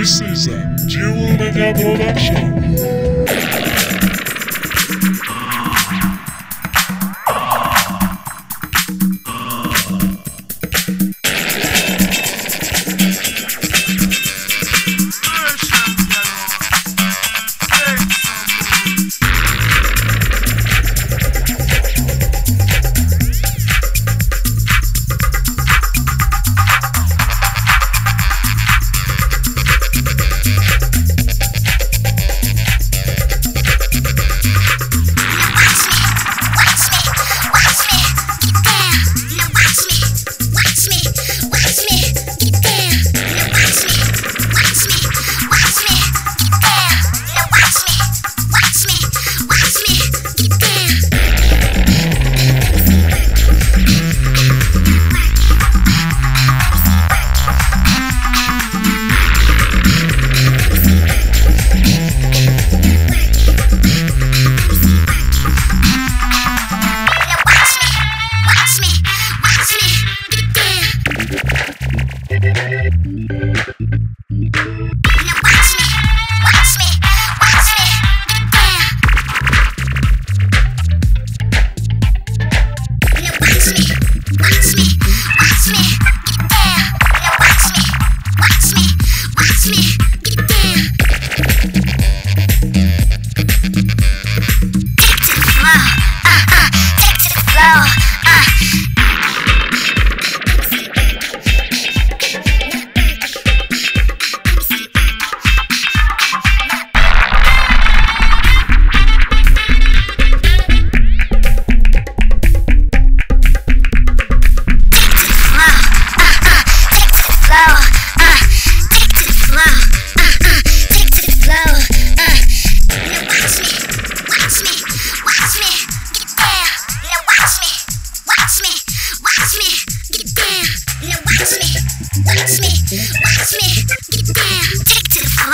This is a Jewel Media production.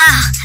Ah!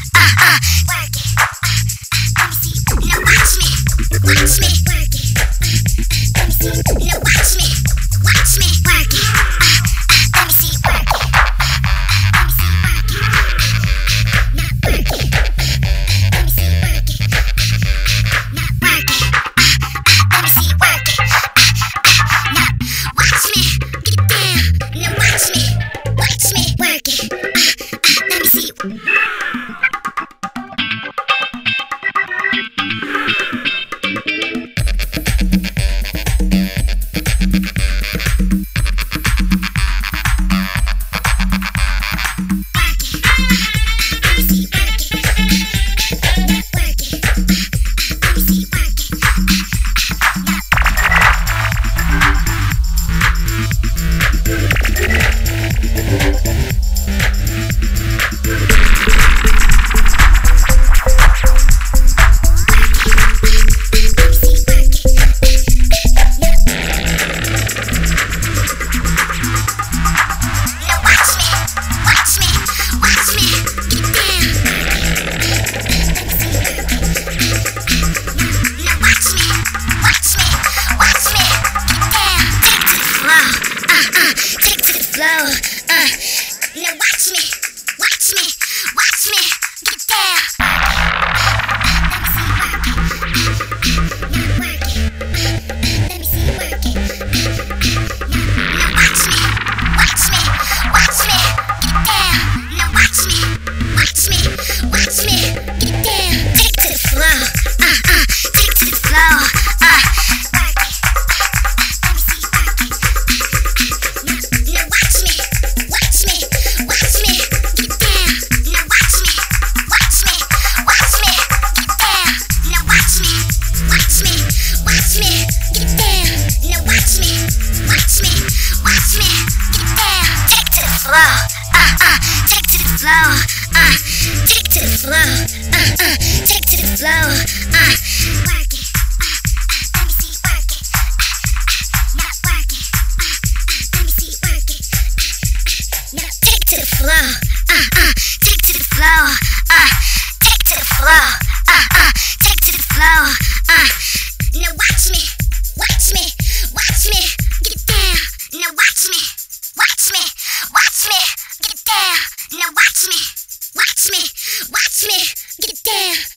Uh, uh, to the flow, uh, take to the uh uh, take to the flow, uh, uh, uh, let me see uh, uh, not uh, uh, let me see uh, uh, now take to the flow, uh uh, take to the flow, uh, take to the uh uh, take to the uh, now watch me, watch me, watch.